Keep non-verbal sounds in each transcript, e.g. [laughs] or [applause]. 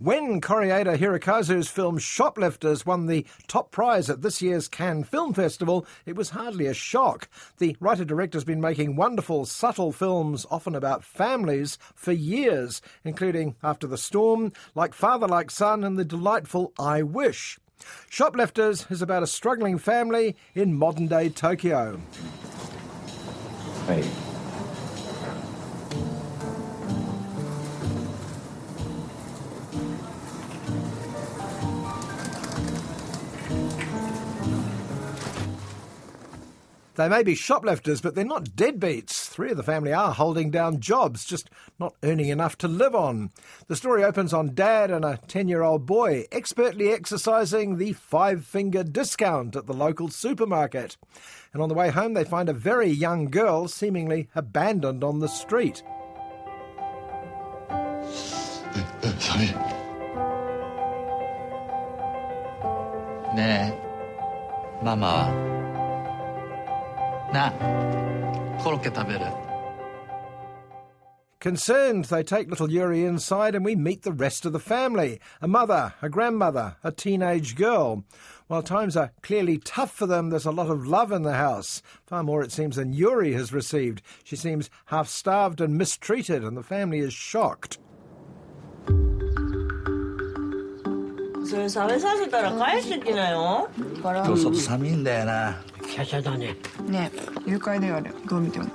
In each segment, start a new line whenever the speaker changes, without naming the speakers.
When Koreeda Hirokazu's film Shoplifters won the top prize at this year's Cannes Film Festival, it was hardly a shock. The writer director's been making wonderful, subtle films, often about families, for years, including After the Storm, Like Father, Like Son, and the delightful I Wish. Shoplifters is about a struggling family in modern day Tokyo.
Hey,
They may be shoplifters, but they're not deadbeats. Three of the family are holding down jobs, just not earning enough to live on. The story opens on dad and a 10 year old boy expertly exercising the five finger discount at the local supermarket. And on the way home, they find a very young girl seemingly abandoned on the street.
Sorry. Nee. Mama. なあコロッケ食べる
Concerned, they take little Yuri inside and we meet the rest of the family a mother, a grandmother, a teenage girl. While times are clearly tough for them, there's a lot of love in the house. Far more, it seems, than Yuri has received. She seems half starved and mistreated, and the family is shocked.
それ食べさせたら返してきなよ
今日外寒いんだよな
華奢だね
ねえ誘拐だよあれどう見ても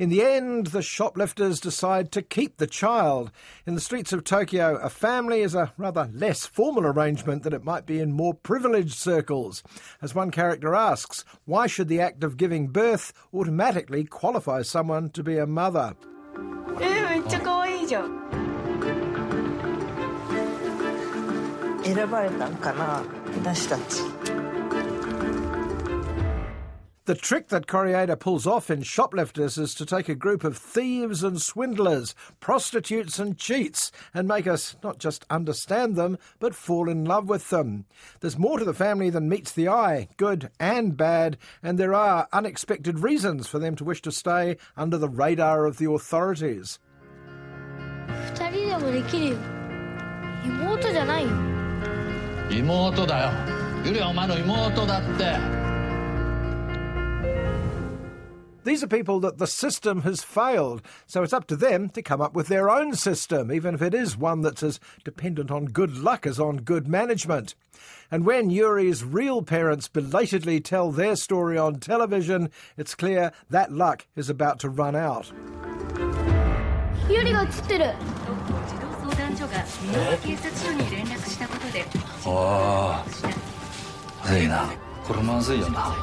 In the end, the shoplifters decide to keep the child. In the streets of Tokyo, a family is a rather less formal arrangement than it might be in more privileged circles. As one character asks, why should the act of giving birth automatically qualify someone to be a mother? [laughs]
えー、めっちゃ可愛いじゃん
The trick that Koreeda pulls off in Shoplifters is to take a group of thieves and swindlers, prostitutes and cheats, and make us not just understand them, but fall in love with them. There's more to the family than meets the eye, good and bad, and there are unexpected reasons for them to wish to stay under the radar of the authorities.
妹じゃないよ
妹だよゆりはお前の妹だって
These are people that the system has failed, so it's up to them to come up with their own system, even if it is one that's as dependent on good luck as on good management. And when Yuri's real parents belatedly tell their story on television, it's clear that luck is about to run out.
ユ リが映ってる
児童相談所が三重警察署に連絡したことで
ああまずいなこれまずいよな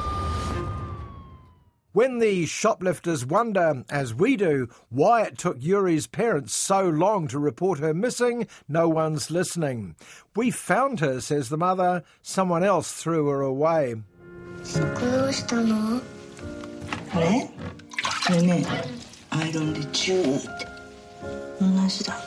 When the shoplifters wonder, as we do, why it took Yuri's parents so long to report her missing, no one's listening. We found her, says the mother. Someone else threw her away.
どうしたの
これこれねアイロンでチューって同じだ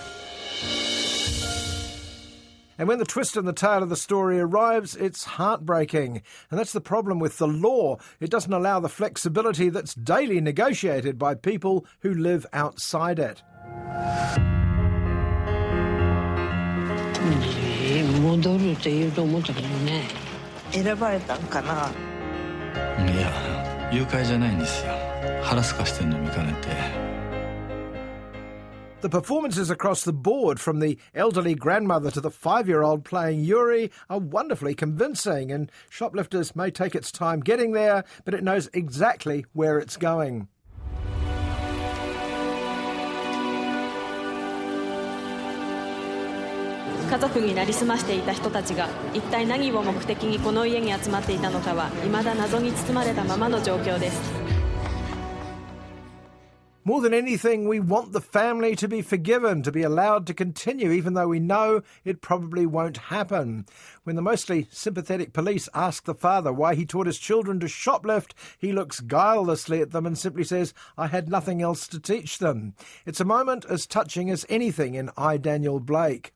And when the twist in the tale of the story arrives, it's heartbreaking. And that's the problem with the law. It doesn't allow the flexibility that's daily negotiated by people who live outside it.
戻るって言うと思ったけどね
選ばれたんかない
や誘拐じゃないんですよ腹すかしてんの見かねて
the performances across the board, from the elderly grandmother to the five year old playing Yuri, are wonderfully convincing, and Shoplifters may take its time getting there, but it knows exactly where it's going. More than anything, we want the family to be forgiven, to be allowed to continue, even though we know it probably won't happen. When the mostly sympathetic police ask the father why he taught his children to shoplift, he looks guilelessly at them and simply says, I had nothing else to teach them. It's a moment as touching as anything in I, Daniel Blake.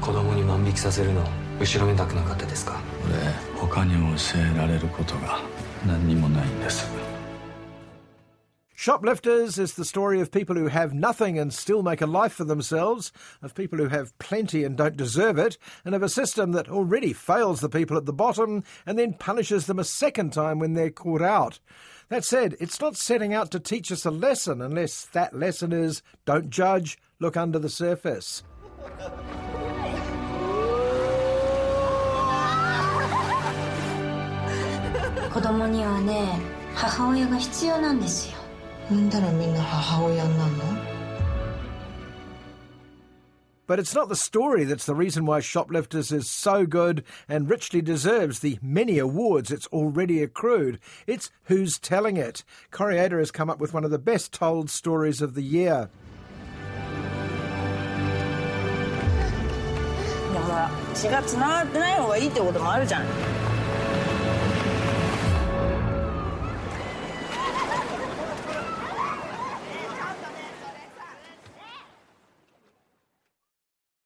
子供に万引きさせるの後ろめたくなかったですか
俺他に教えられることが何にもないんです
Shoplifters is the story of people who have nothing and still make a life for themselves, of people who have plenty and don't deserve it, and of a system that already fails the people at the bottom and then punishes them a second time when they're caught out. That said, it's not setting out to teach us a lesson unless that lesson is don't judge, look under the surface. [laughs]
産んだらみんな母親になるの
But it's not the story that's the reason why Shoplifters is so good and richly deserves the many awards it's already accrued. It's who's telling it. Koreeda has come up with one of the best told stories of the year. [laughs]
血がつながってない方がいいってこともあるじゃん